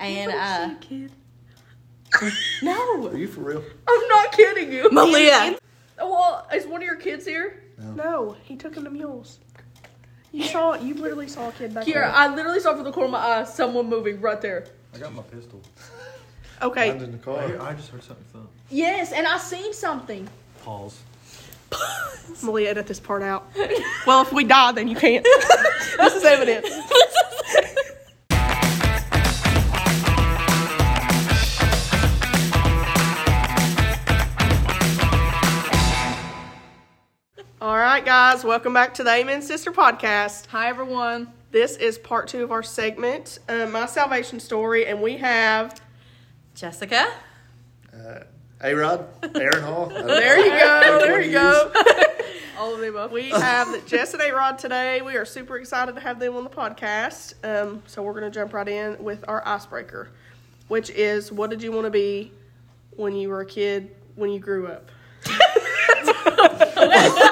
And uh, kid. No, Are you for real? I'm not kidding you. Malia. Well, is one of your kids here? No, he took him to mules. You saw, you literally saw a kid back Kira, there. I literally saw from the corner of my eye someone moving right there. I got my pistol. Okay, Mine's in the car. I just heard something thump. Yes, and I seen something. Pause. Malia, edit this part out. well, if we die, then you can't. this is evidence. All right, guys, welcome back to the Amen Sister podcast. Hi everyone. This is part two of our segment, uh, My Salvation Story, and we have. Jessica. Uh, A Rod, Aaron Hall. There you go, there you go. All of the above. We have Jess and A-Rod today. We are super excited to have them on the podcast. Um, so we're going to jump right in with our icebreaker, which is what did you want to be when you were a kid when you grew up?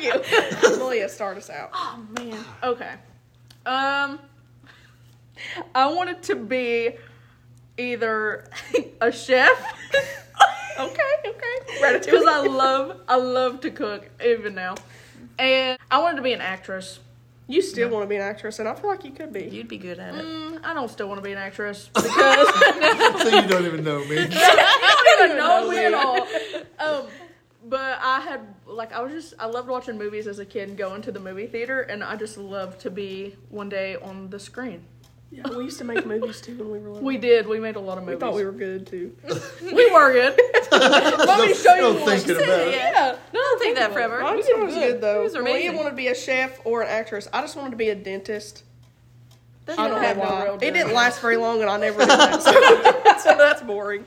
Thank you. Malia, start us out. Oh man. Okay. Um I wanted to be either a chef Okay, okay. because I love I love to cook even now. And I wanted to be an actress. You still want to be an actress, and I feel like you could be. You'd be good at it. Mm, I don't still want to be an actress because so you don't even know me. I don't even know me at all. Um, but I had like I was just I loved watching movies as a kid and going to the movie theater, and I just loved to be one day on the screen. Yeah, we used to make movies too when we were little. We did. We made a lot of movies. We thought we were good too. we were good. Let me show you no one. thinking about it. Yeah. No, don't think that forever. I thought it was good though. Movies are Malia amazing. wanted to be a chef or an actress. I just wanted to be a dentist. That's I don't not have one one. real It didn't last very long, and I never did that. So, so that's boring.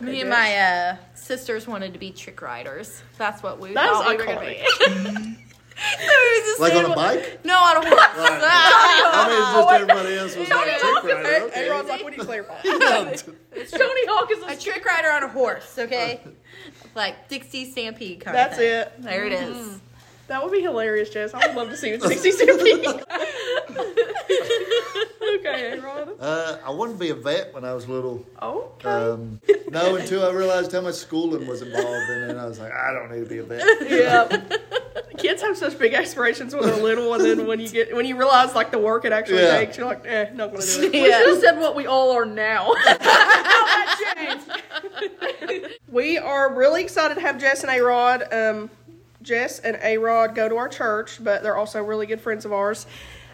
Me and my uh, sisters wanted to be trick riders. That's what we That is thought we were going to iconic. be. So we was the Like same on a one- bike? No, on a horse. I mean, it's just everybody else was like a trick rider. Hey, Okay. Aaron's like, what do you clarify? Tony Hawk is a a trick rider on a horse, okay? Like Dixie Stampede kind That's of thing. it. There it is. That would be hilarious, Jess. I would love to see you in Dixie Stampede. okay, Aaron. Uh, I wanted to be a vet when I was little. Okay. Um, no, until I realized how much schooling was involved, and then I was like, I don't need to be a vet. yeah. Kids have such big aspirations when they're little, and then when you get when you realize like the work it actually Yeah. takes, you're like, eh, not gonna do it. We should have said what we all are now. We are really excited to have Jess and A Rod. Um, Jess and A Rod go to our church, but they're also really good friends of ours.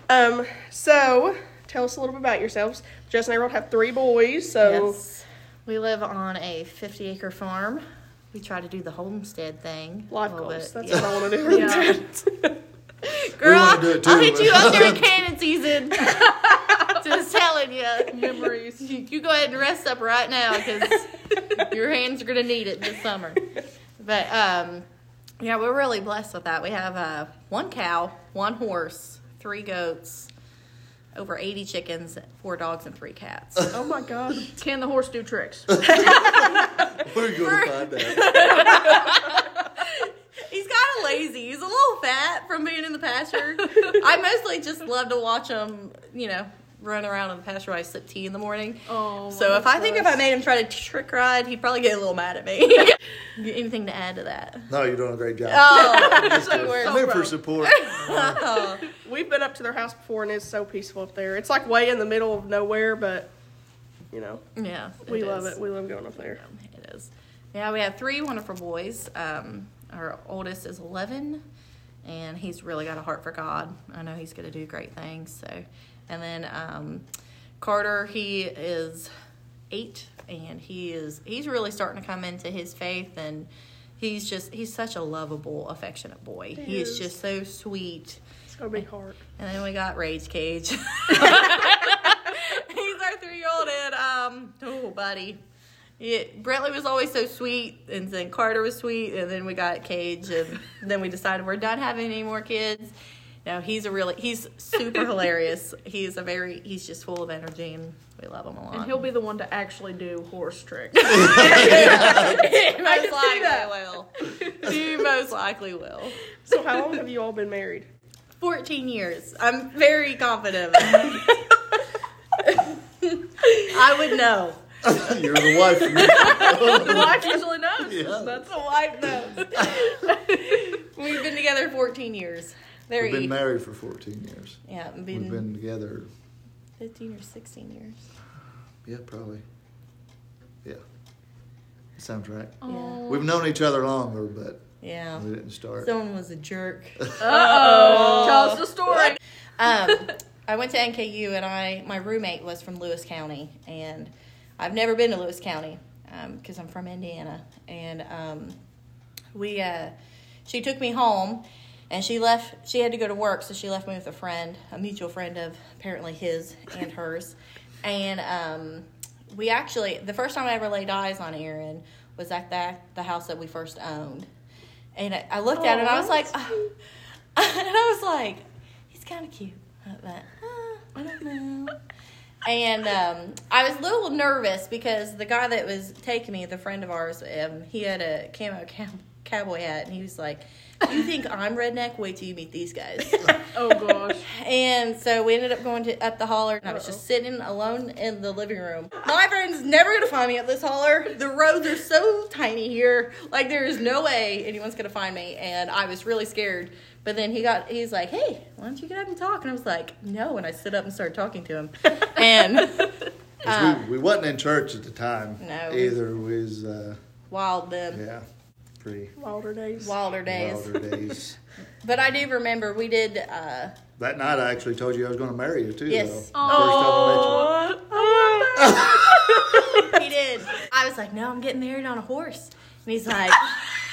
Um, so tell us a little bit about yourselves. Jess and A Rod have three boys, so Yes. We live on a 50 acre farm. We try to do the homestead thing. life goals. bit. That's Yeah. what I want to do. Yeah. Girl, wanna do it I'll hit you up during cannon season. Just telling you. Memories. You, you go ahead and rest up right now because your hands are going to need it this summer. But um, yeah, we're really blessed with that. We have uh, one cow, one horse, three goats, over 80 chickens, four dogs, and three cats. Oh my god. Can the horse do tricks? We're going to find out. He's kind of lazy. He's a little fat from being in the pasture. I mostly just love to watch him, you know, run around on the pasture while I sip tea in the morning. Oh, So if I think if I made him try to trick ride, he'd probably get a little mad at me. Anything to add to that? No, you're doing a great job. Oh, Just so good. we're I'm here for support. We've been up to their house before, and it's so peaceful up there. It's like way in the middle of nowhere, but you know, yeah, we love is. it. We love going up there. It is. Yeah, we have three wonderful boys. Um, our oldest is 11, and he's really got a heart for God. I know he's going to do great things. So, and then um, Carter, he is eight, and he is he's really starting to come into his faith, and he's just he's such a lovable, affectionate boy. He, is is. just so sweet. It's got a big heart. And then we got Rage Cage. He's our three year old, and um, oh, buddy. Yeah, Brentley was always so sweet, and then Carter was sweet, and then we got Cage, and then we decided we're done having any more kids. No, he's a really he's super hilarious. He's a very he's just full of energy, and we love him a lot. And he'll be the one to actually do horse tricks. most see likely that. will. He most likely will. So, how long have you all been married? 14 years. I'm very confident. I would know. You're the wife. The wife usually knows. Yeah. That's The wife knows. We've been together 14 years. There We've been you married for 14 years. Yeah, we've We've been, been together, 15 or 16 years. yeah, probably. Yeah. Sounds right. Yeah. We've known each other longer, but Yeah. we didn't start. Someone was a jerk. Uh oh. Tell us the story. Um, I went to NKU and I my roommate was from Lewis County and I've never been to Lewis County because I'm from Indiana and um, we uh, she took me home and she left she had to go to work so she left me with a friend a mutual friend of apparently his and hers. And um, we actually the first time I ever laid eyes on Aaron was at that the house that we first owned. And I, I looked at it and I was like and I was like he's kind of cute but uh, I don't know. And um, I was a little nervous because the guy that was taking me, the friend of ours, um, he had a camo cow- cowboy hat, and he was like, "You think I'm redneck? Wait till you meet these guys." Oh gosh. and so we ended up going to up the holler, and I was just sitting alone in the living room. My friend's never gonna find me at this holler. The roads are so tiny here, like there is no way anyone's gonna find me, and I was really scared. But then he got, he's like, "Hey, why don't you get up and talk?" And I was like, "No," and I stood up and started talking to him, and. 'Cause we, we wasn't in church at the time. No. Either. We was, uh, wild then. yeah, pretty Wilder days. wilder days. wilder days. But I do remember we did. uh That night I actually told you I was going to marry you too. Yes. Though. First time I He did. I was like, no, I'm getting married on a horse, and he's like,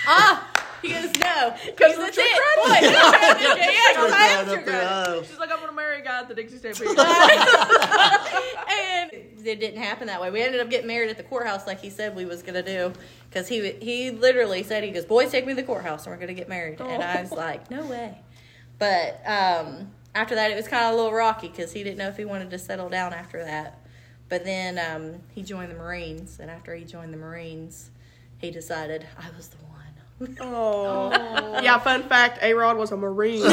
ah. He goes, no, because of that's the it. Boy, yeah, met you. yeah, 'cause I Right am up your the guy. aisle. She's like, I'm gonna marry a guy at the Dixie Stampede. and it didn't happen that way. We ended up getting married at the courthouse, like he said we was gonna do, because he he literally said he goes, "Boys, take me to the courthouse, and we're gonna get married." And I was like, "No way." But um, after that, it was kind of a little rocky because he didn't know if he wanted to settle down after that. But then um, he joined the Marines, and after he joined the Marines, he decided I was the one. Oh. Yeah, fun fact A Rod was a Marine.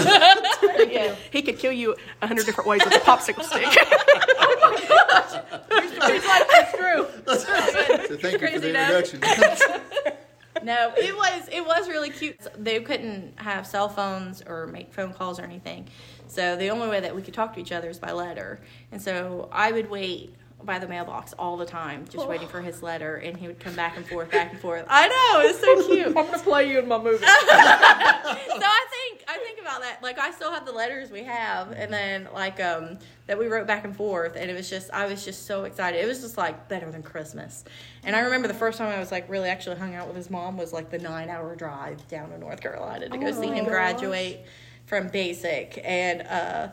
yeah. he could kill you a hundred different ways with a popsicle stick. She's like, it's true. So thank you for the Dad. introduction. No, it was it was really cute. They couldn't have cell phones or make phone calls or anything, so the only way that we could talk to each other is by letter. And so I would wait by the mailbox all the time, just waiting for his letter, and he would come back and forth, back and forth. I know it's so cute. I'm gonna play you in my movie. so I think I think about that. Like I still have the letters we have, and then like um that we wrote back and forth, and it was just I was just so excited. It was just like better than Christmas. And I remember the first time I was like really actually hung out with his mom was like the nine hour drive down to North Carolina to go see him graduate from basic, and uh.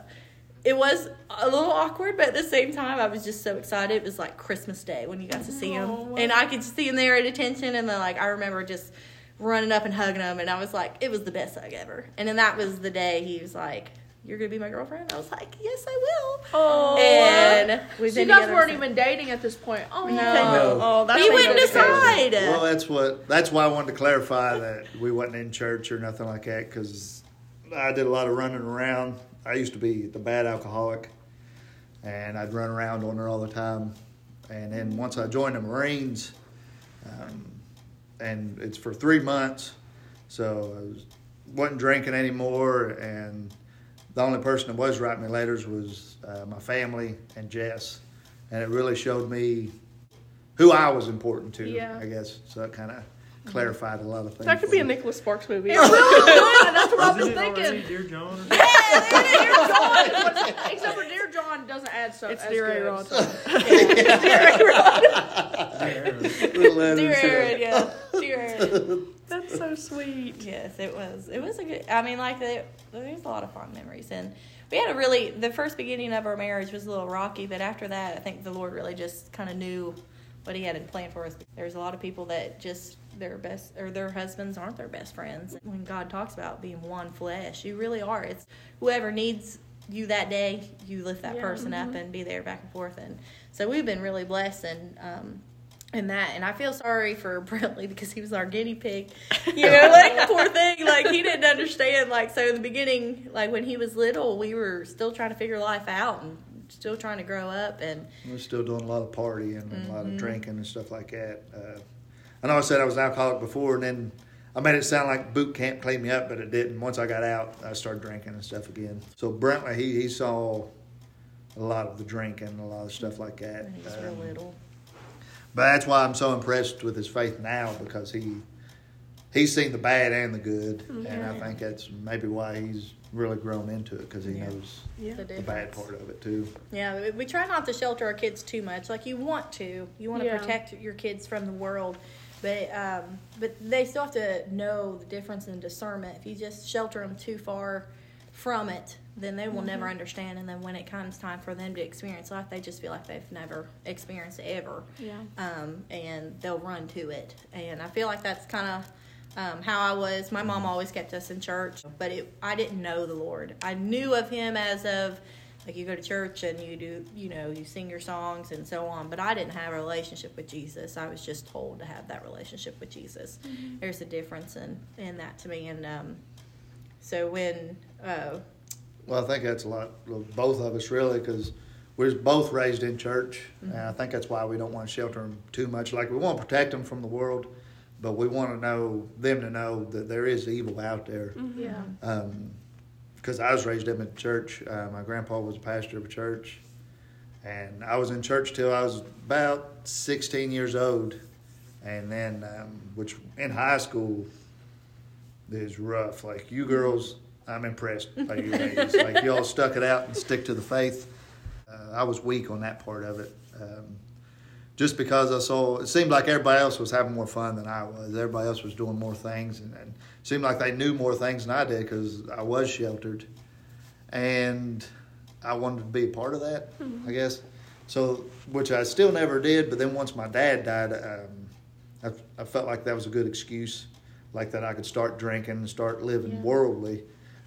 It was a little awkward, but at the same time, I was just so excited. It was like Christmas Day when you got to see him, and I could see him there at attention. And then, like, I remember just running up and hugging him, and I was like, it was the best hug ever. And then that was the day he was like, "You're gonna be my girlfriend." I was like, "Yes, I will." Oh. and we've So you guys weren't since. even dating at this point. Oh No. Oh, that's we what wouldn't goes crazy. decide. Well, that's what. That's why I wanted to clarify that we wasn't in church or nothing like that because I did a lot of running around. I used to be the bad alcoholic, and I'd run around on her all the time. And then once I joined the Marines, um, and it's for three months, so I was, wasn't drinking anymore. And the only person that was writing me letters was uh, my family and Jess, and it really showed me who I was important to. Yeah. I guess so. It kind of clarified a lot of things. That could for be a. Nicholas Sparks movie. Yeah, that's what I've Isn't been it already thinking. Dear John? Or Dear John, except for Dear John doesn't add so. It's Dear good, A-Rod. so- Little letters, Dear yeah. Aaron, yeah, dear Aaron. That's so sweet. Yes, it was. It was a good. I mean, like there, there's a lot of fond memories, and we had a really. The first beginning of our marriage was a little rocky, but after that, I think the Lord really just kind of knew what He had in plan for us. There's a lot of people that just their best or their husbands aren't their best friends. When God talks about being one flesh, you really are. It's whoever needs you that day, you lift that Yeah, person up and be there back and forth. And so we've been really blessed and. um and that, and I feel sorry for Brentley because he was our guinea pig. You know, like poor thing, like he didn't understand. Like so, in the beginning, like when he was little, we were still trying to figure life out and still trying to grow up and We're still doing a lot of partying and a Mm-hmm. lot of drinking and stuff like that. Uh, I know I said I was an alcoholic before, and then I made it sound like boot camp cleaned me up, but it didn't. Once I got out, I started drinking and stuff again. So Brentley, he, he saw a lot of the drinking, and a lot of stuff like that. when he's real Um, little. But that's why I'm so impressed with his faith now because he he's seen the bad and the good, and I think that's maybe why he's really grown into it because he Yeah. knows Yeah. The the bad part of it too. Yeah, we- we try not to shelter our kids too much. Like you want to, you want to Yeah. protect your kids from the world, but um, but they still have to know the difference in discernment. If you just shelter them too far from it, then they will never understand. And then when it comes time for them to experience life, they just feel like they've never experienced it ever. Yeah. um, and they'll run to it. And I feel like that's kind of um, how I was. My mom always kept us in church, but it, I didn't know the Lord. I knew of Him as of like you go to church and you do, you know, you sing your songs and so on. But I didn't have a relationship with Jesus. I was just told to have that relationship with Jesus. There's a difference in in that to me. And um, so when uh, Well, I think that's a lot of both of us really because we are both raised in church, and I think that's why we don't want to shelter them too much. Like we want to protect them from the world, but we want to know them to know that there is evil out there. Yeah. Because I was raised up in church. Uh, my grandpa was a pastor of a church, and I was in church till I was about 16 years old, and then um, which in high school is rough. Like you girls, I'm impressed by you ladies. like y'all stuck it out and stick to the faith. Uh, I was weak on that part of it. Um, just because I saw, it seemed like everybody else was having more fun than I was. Everybody else was doing more things, and, and it seemed like they knew more things than I did because I was sheltered, and I wanted to be a part of that. I guess so, which I still never did. But then once my dad died, um, I, I felt like that was a good excuse, like that I could start drinking and start living Yeah. worldly,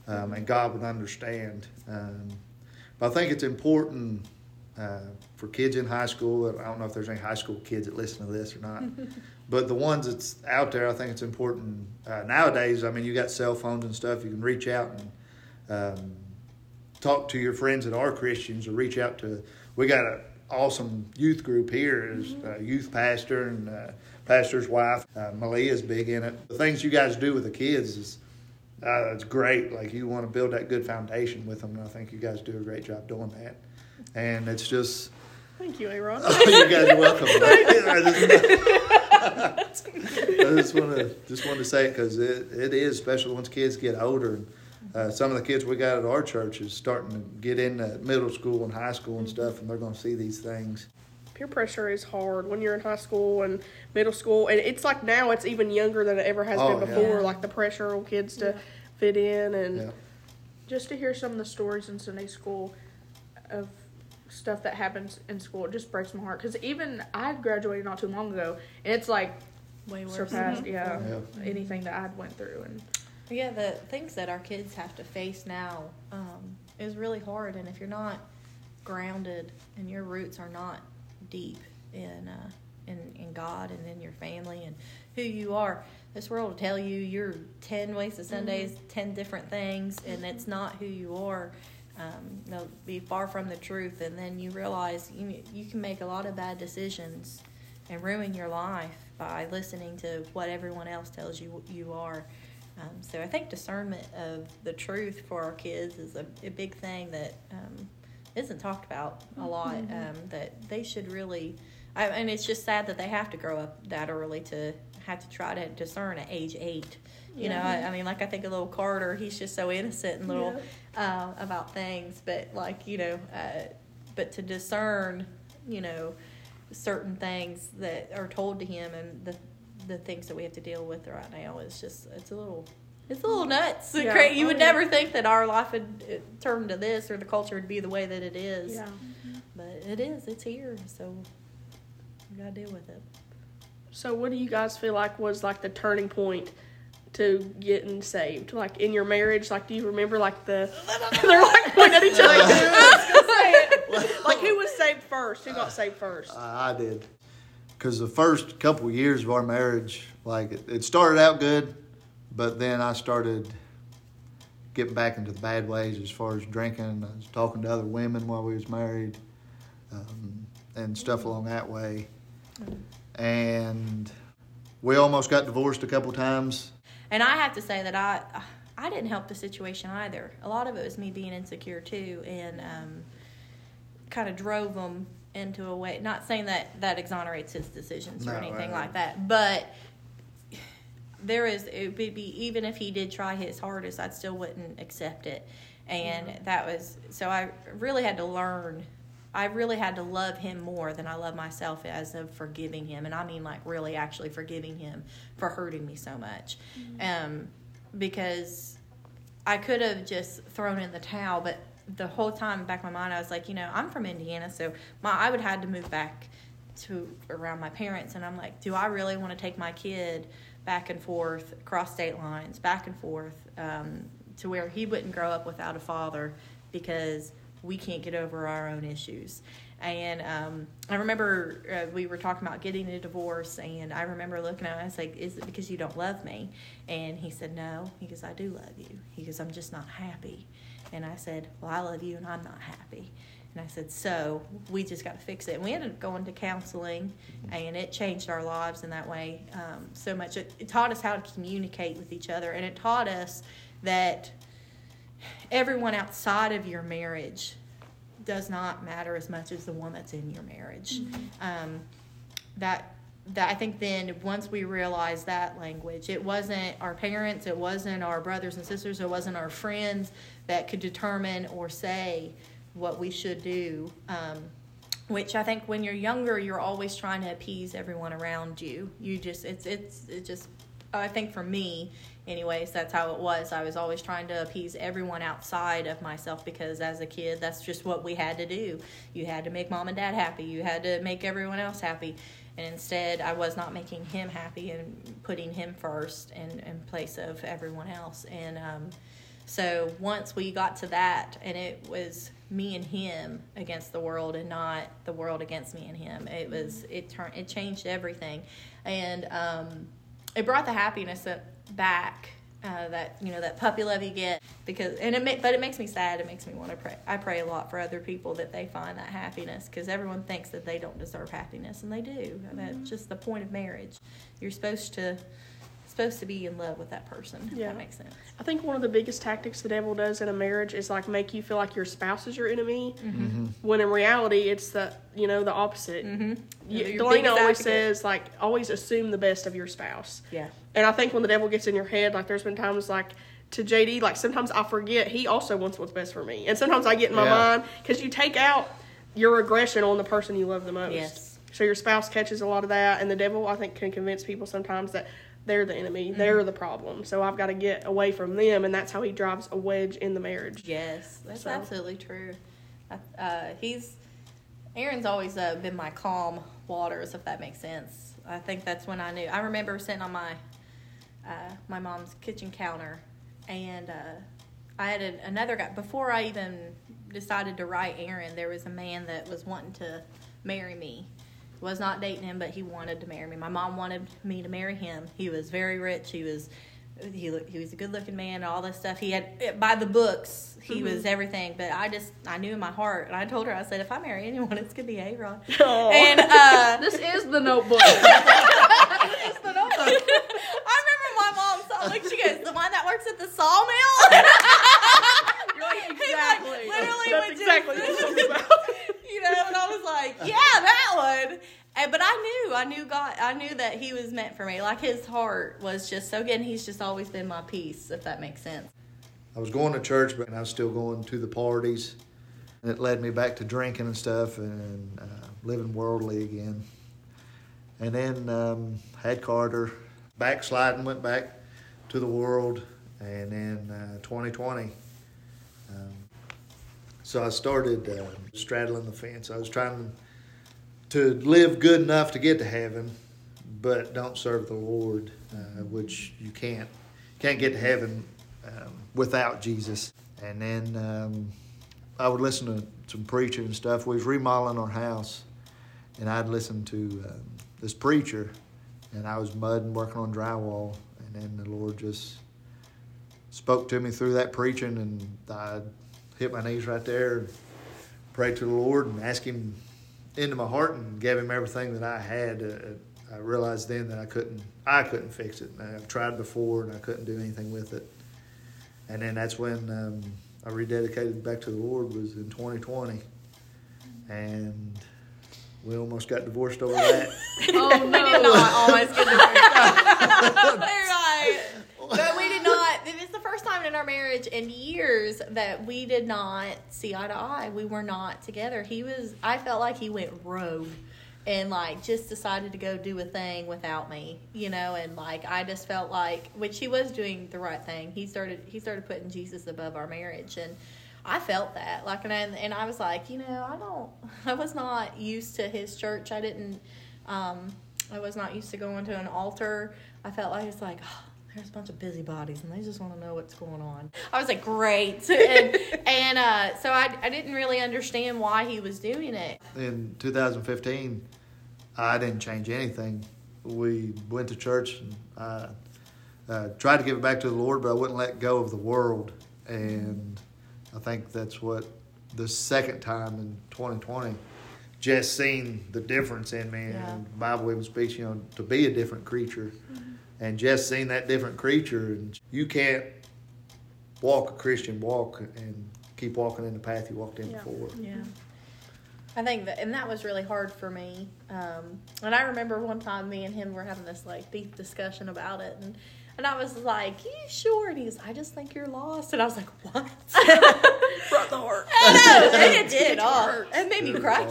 um, and God would understand. Um, but I think it's important uh, for kids in high school. I don't know if there's any high school kids that listen to this or not, but the ones that's out there, I think it's important uh, nowadays. I mean, you got cell phones and stuff. You can reach out and um, talk to your friends that are Christians, or reach out to. We got an awesome youth group here. Is a youth pastor and uh, pastor's wife. Uh, Malia's big in it. The things you guys do with the kids is. Uh, it's great. Like you want to build that good foundation with them, and I think you guys do a great job doing that. And it's just, Thank you, Aaron. oh, you guys are welcome. I just, I just want to just want to say it because it, it is special once kids get older. And, uh, some of the kids we got at our church is starting to get into middle school and high school and stuff, and they're going to see these things. Peer pressure is hard when you're in high school and middle school, and it's like now it's even younger than it ever has Oh, been before. Yeah. Like the pressure on kids to Yeah. fit in, and Yeah. Just to hear some of the stories in Sunday school of stuff that happens in school, it just breaks my heart. Because even I graduated not too long ago, and it's like way worse. surpassed, yeah, Yeah. anything that I'd went through. And Yeah, the things that our kids have to face now um, is really hard, and if you're not grounded and your roots are not deep in uh, in, in God and in your family and who you are, this world will tell you you're ten wasted Sundays, ten different things, and it's not who you are. Um, they'll be far from the truth, and then you realize you you can make a lot of bad decisions and ruin your life by listening to what everyone else tells you you are. Um, so I think discernment of the truth for our kids is a, a big thing that um, isn't talked about a lot. Um, that they should really, I, and it's just sad that they have to grow up that early to have to try to discern at age eight. You know, I, I mean, like I think of little Carter, he's just so innocent and little uh, about things, but like you know, uh, but to discern, you know, certain things that are told to him and the the things that we have to deal with right now is just it's a little it's a little nuts. Yeah. Cra- You Oh, would yeah. never think that our life would uh, turn to this or the culture would be the way that it is. yeah, But it is. It's here. So we gotta deal with it. So, what do you guys feel like was like the turning point to getting saved? Like in your marriage, like do you remember like the they're like pointing at each other? like who was saved first? Who got saved first? I, I did. Because the first couple of years of our marriage, like it, it started out good, but then I started getting back into the bad ways as far as drinking, I was talking to other women while we was married, um, and stuff along that way. And we almost got divorced a couple times. And I have to say that I I didn't help the situation either. A lot of it was me being insecure too, and um, kind of drove him into a way. Not saying that that exonerates his decisions or anything like that, but there is it would be even if he did try his hardest, I still wouldn't accept it. And that was so I really had to learn. I really had to love him more than I love myself as of forgiving him, and I mean like really actually forgiving him for hurting me so much, um, because I could have just thrown in the towel, but the whole time back in my mind I was like, you know, I'm from Indiana, so my I would have had to move back to around my parents. And I'm like, do I really want to take my kid back and forth across state lines, back and forth, um, to where he wouldn't grow up without a father because we can't get over our own issues. And um, I remember uh, we were talking about getting a divorce, and I remember looking at him. I was like, "Is it because you don't love me?" And he said, "No." He goes, "I do love you." He goes, "I'm just not happy." And I said, "Well, I love you, and I'm not happy." And I said, so we just got to fix it. And we ended up going to counseling, and it changed our lives in that way um, so much. It, it taught us how to communicate with each other, and it taught us that everyone outside of your marriage does not matter as much as the one that's in your marriage. Um, that that I think then once we realized that language, it wasn't our parents, it wasn't our brothers and sisters, it wasn't our friends that could determine or say what we should do. Um, which I think when you're younger, you're always trying to appease everyone around you. You just it's it's it just I think for me, anyways, that's how it was. I was always trying to appease everyone outside of myself because as a kid, that's just what we had to do. You had to make mom and dad happy. You had to make everyone else happy. And instead, I was not making him happy and putting him first in, in place of everyone else. And um, so once we got to that, and it was me and him against the world, and not the world against me and him. It was it turned it changed everything, and um, it brought the happiness back. Uh, that you know that puppy love you get because and it ma- but it makes me sad. It makes me want to pray. I pray a lot for other people that they find that happiness because everyone thinks that they don't deserve happiness and they do. That's just the point of marriage. You're supposed to supposed to be in love with that person. If Yeah. that makes sense. I think one of the biggest tactics the devil does in a marriage is like make you feel like your spouse is your enemy, when in reality it's the you know the opposite. Mm-hmm. You, Delana always advocate. says like always assume the best of your spouse, Yeah. and I think when the devil gets in your head, like there's been times like to JD, like sometimes I forget he also wants what's best for me, and sometimes I get in my Yeah. mind because you take out your aggression on the person you love the most. Yes. So your spouse catches a lot of that, and the devil I think can convince people sometimes that they're the enemy, Mm-hmm. they're the problem. So I've got to get away from them, and that's how he drives a wedge in the marriage. Yes, that's So- absolutely true. Uh, he's Aaron's always uh, been my calm waters, if that makes sense. I think that's when I knew. I remember sitting on my uh, my mom's kitchen counter, and uh, I had a, another guy before I even decided to write Aaron. There was a man that was wanting to marry me. Was not dating him, but he wanted to marry me. My mom wanted me to marry him. He was very rich. He was he looked, he was a good looking man. All this stuff. He had by the books. He was everything. But I just I knew in my heart, and I told her I said if I marry anyone, it's gonna be A Rod. Aw. And uh, This is the notebook. it's the notebook. I remember my mom saw like she goes, the one that works at the sawmill. You're like, exactly. literally That's exactly what about. Know, and I was like, yeah, that one. And, but I knew, I knew God, I knew that He was meant for me. Like His heart was just so good, and He's just always been my peace, if that makes sense. I was going to church, but I was still going to the parties. And it led me back to drinking and stuff and uh, living worldly again. And then um, had Carter, backsliding, went back to the world. And then uh, 2020. So I started uh, straddling the fence. I was trying to live good enough to get to heaven, but don't serve the Lord, uh, which you can't. Can't get to heaven um, without Jesus. And then um, I would listen to some preaching and stuff. We was remodeling our house, and I'd listen to um, this preacher, and I was mudding, working on drywall, and then the Lord just spoke to me through that preaching, and I hit my knees right there, and prayed to the Lord, and asked Him into my heart, and gave Him everything that I had. Uh, I realized then that I couldn't, I couldn't fix it. I've tried before, and I couldn't do anything with it. And then that's when um, I rededicated back to the Lord. Was in 2020, and we almost got divorced over that. Oh we did no. not almost get divorced. They're right. But we did not. It was the first time in our marriage years that we did not see eye to eye. We were not together. He was. I felt like he went rogue, and like just decided to go do a thing without me. You know, and like I just felt like, which he was doing the right thing. He started. He started putting Jesus above our marriage, and. I felt that, like, and I, and I was like, you know, I don't, I was not used to his church. I didn't, um, I was not used to going to an altar. I felt like it's like, oh, there's a bunch of busybodies and they just want to know what's going on. I was like, great. And, and uh, so I, I didn't really understand why he was doing it. in 2015, I didn't change anything. We went to church and I uh, tried to give it back to the Lord, but I wouldn't let go of the world. And I think that's what the second time in 2020, just seen the difference in me. Yeah. And the Bible even speaks, you know, to be a different creature. And just seeing that different creature, and you can't walk a Christian walk and keep walking in the path you walked in Yeah. before. Yeah. I think that, and that was really hard for me. Um, and I remember one time me and him were having this like deep discussion about it, and and I was like, "You sure?" And he was, "I just think you're lost." And I was like, "What?" Brought the heart. I know, and it did. It hurts. it made me It cry.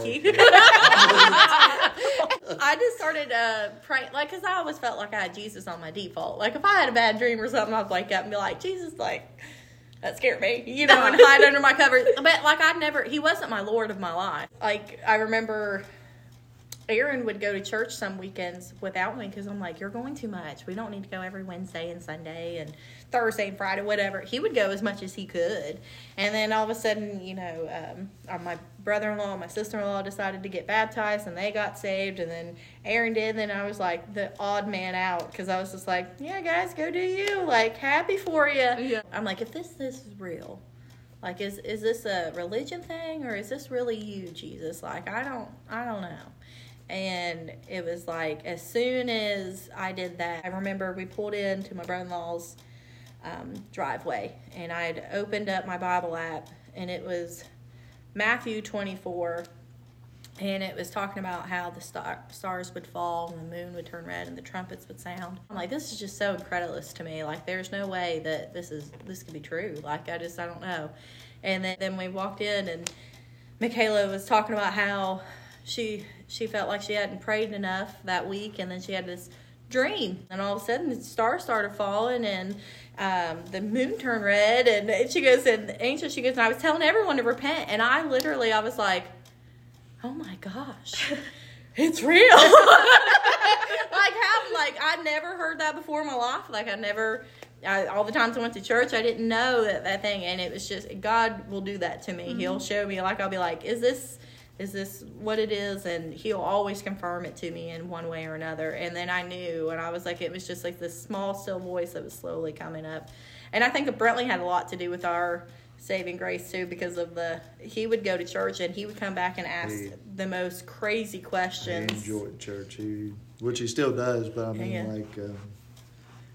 I just started uh, praying, like, because I always felt like I had Jesus on my default. Like, if I had a bad dream or something, I'd wake up and be like, Jesus, like, that scared me, you know, and hide under my covers. But, like, I never, he wasn't my Lord of my life. Like, I remember Aaron would go to church some weekends without me because I'm like, you're going too much. We don't need to go every Wednesday and Sunday and Thursday and Friday, whatever. He would go as much as he could. And then all of a sudden, you know, um, uh, my brother in law and my sister in law decided to get baptized and they got saved. And then Aaron did. And then I was like the odd man out because I was just like, yeah, guys, go do you. Like, happy for you. Yeah. I'm like, if this, this is real. Like is is this a religion thing or is this really you, Jesus? Like I don't I don't know. And it was like as soon as I did that, I remember we pulled into my brother in law's um, driveway and I had opened up my Bible app and it was Matthew 24 and it was talking about how the star, stars would fall and the moon would turn red and the trumpets would sound. I'm like, this is just so incredulous to me. Like, there's no way that this is this could be true. Like, I just I don't know. And then, then we walked in and Michaela was talking about how she she felt like she hadn't prayed enough that week, and then she had this dream, and all of a sudden the stars started falling, and um, the moon turned red, and, she goes, and Angel, she goes, and I was telling everyone to repent, and I literally, I was like, oh my gosh, it's real. like how, like I never heard that before in my life. Like I never. I, all the times I went to church, I didn't know that that thing, and it was just God will do that to me. He'll show me, like I'll be like, "Is this, is this what it is?" And He'll always confirm it to me in one way or another. And then I knew, and I was like, it was just like this small, still voice that was slowly coming up. And I think that Brentley had a lot to do with our saving grace too, because of the he would go to church and he would come back and ask He- the most crazy He questions. enjoyed church, he, which he still does. But I mean, Yeah. like um,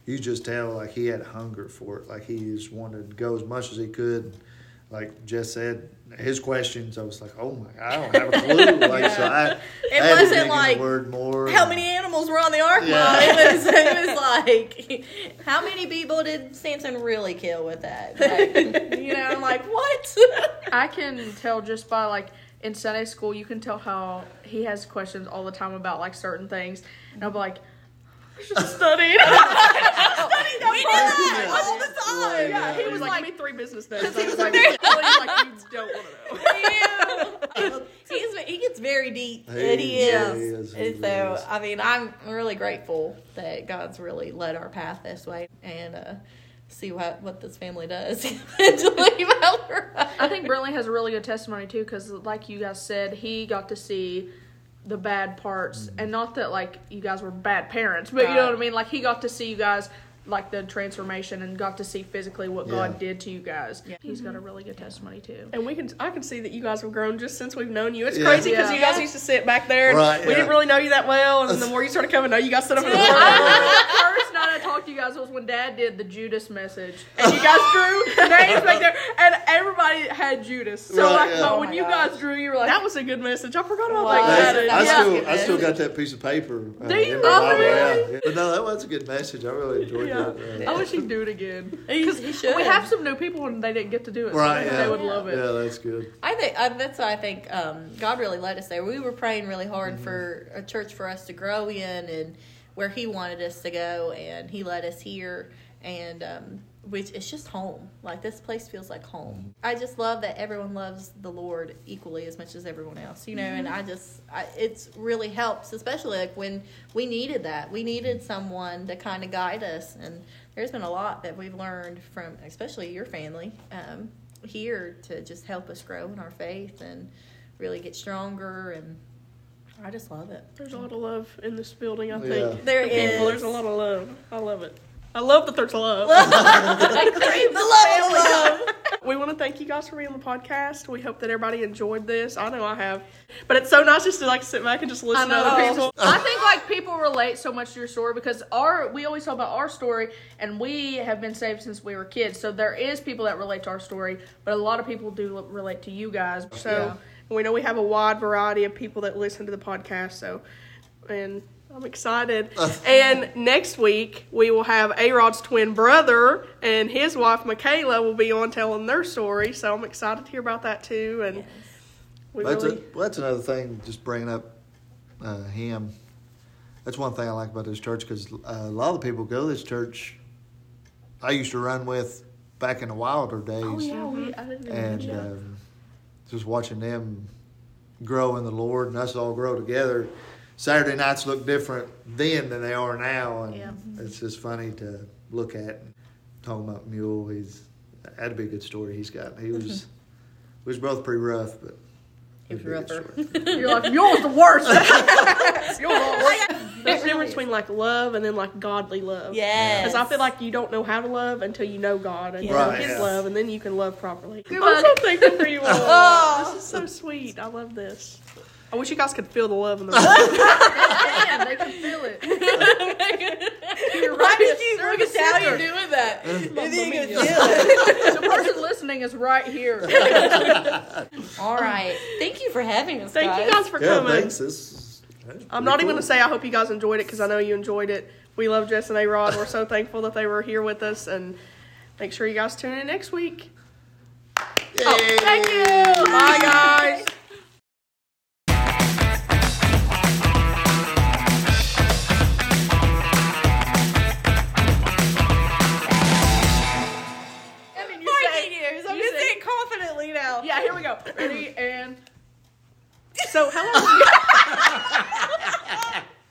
you just tell, like he had hunger for it. Like he just wanted to go as much as he could. Like Jess said, his questions, I was like, oh my, god, I don't have a clue. Like so, I, It I wasn't dig in like, the word more. How many animals were on the ark? Yeah. It was, it was like, how many people did Samson really kill with that? Like, you know, I'm like, what? I can tell just by like in Sunday school, you can tell how he has questions all the time about like certain things, and I'll be like, "I just studied." we did that all the time. yeah, he was like, like, "Give me three business notes." I was like, "Really?" like you don't want to know. He's, he gets very deep, He- and he is. is, And so, is. I mean, I'm really grateful that God's really led our path this way, and uh, see what what this family does. I think Brentley has a really good testimony too, because like you guys said, he got to see the bad parts, mm-hmm. and not that like you guys were bad parents, but you know what I mean. Like he got to see you guys like the transformation and got to see physically what Yeah. God did to you guys. Yeah. He's got a mm-hmm. really good testimony too. And we can, I can see that you guys have grown just since we've known you. It's Yeah. crazy because Yeah. you guys Yeah. used to sit back there. And Right, We yeah. didn't really know you that well, and the more you started coming, now you guys sit up in the front. the I talked to you guys was when Dad did the Judas message, and you guys drew names back there, and everybody had Judas. So Right, like, yeah. but Oh when you gosh. guys drew, you were like, that was a good message. I forgot about Wow. that. I, I Yeah. still, I still got that piece of paper. Uh, Do you in my yeah. But no, that was a good message. I really enjoyed Yeah. that. I wish he'd do it again. He, Because he should. we have some new people and they didn't get to do it. So Right, I think yeah. they would love it. yeah, that's good. I think uh, that's why I think um, God really led us there. We were praying really hard for a church for us to grow in and where He wanted us to go, and He led us here. And um, which it's just home. Like this place feels like home. I just love that everyone loves the Lord equally as much as everyone else. You know, and I just I, it's really helps, especially like when we needed that. We needed someone to kind of guide us, and there's been a lot that we've learned from, especially your family. Um, here to just help us grow in our faith and really get stronger and I just love it. There's a lot of love in this building, I think. Yeah. There For people. There's a lot of love. I love it. I love that there's love. I crave the love. we want to thank you guys for being on the podcast. We hope that everybody enjoyed this. I know I have. But it's so nice just to like sit back and just listen to other people. I think like people relate so much to your story because our we always talk about our story and we have been saved since we were kids. So there is people that relate to our story, but a lot of people do relate to you guys. So we know we have a wide variety of people that listen to the podcast. So, and I'm excited. and next week we will have A Rod's twin brother and his wife Michaela will be on telling their story. So I'm excited to hear about that too. And we That's, really, a, well, that's another thing, just bringing up uh, him. That's one thing I like about this church because uh, a lot of the people go to this church I used to run with back in the wilder days. Oh yeah, we, I didn't and mention that. Just watching them grow in the Lord and us all grow together. Saturday nights look different then than they are now, and Yeah. Mm-hmm. it's just funny to look at. Talking about Mule, he's that'd be a good story he's got. He was we was both pretty rough, but He was it'd be a good rougher. You're like yours the worst. yours the worst. there's a difference between like love and then like godly love. Yes. Because I feel like you don't know how to love until you know God and you know His yeah. love, and then you can love properly. Good I'm so luck. thankful for you all. Oh. This is so sweet. I love this. I wish you guys could feel the love in the room. Man, they can feel it. You're Why right. did you They're look at how center. you doing that? You think you mia. could feel it. The person listening is right here. All right. Thank you for having us, Thank guys. you guys for Yeah, coming. thanks. This is- I'm pretty not even going to say I hope you guys enjoyed it because I know you enjoyed it. We love Jess and A Rod. We're so thankful that they were here with us. And make sure you guys tune in next week. Yay. Oh, thank you. Bye, guys. now. Yeah, here we go. Ready and. So, how long?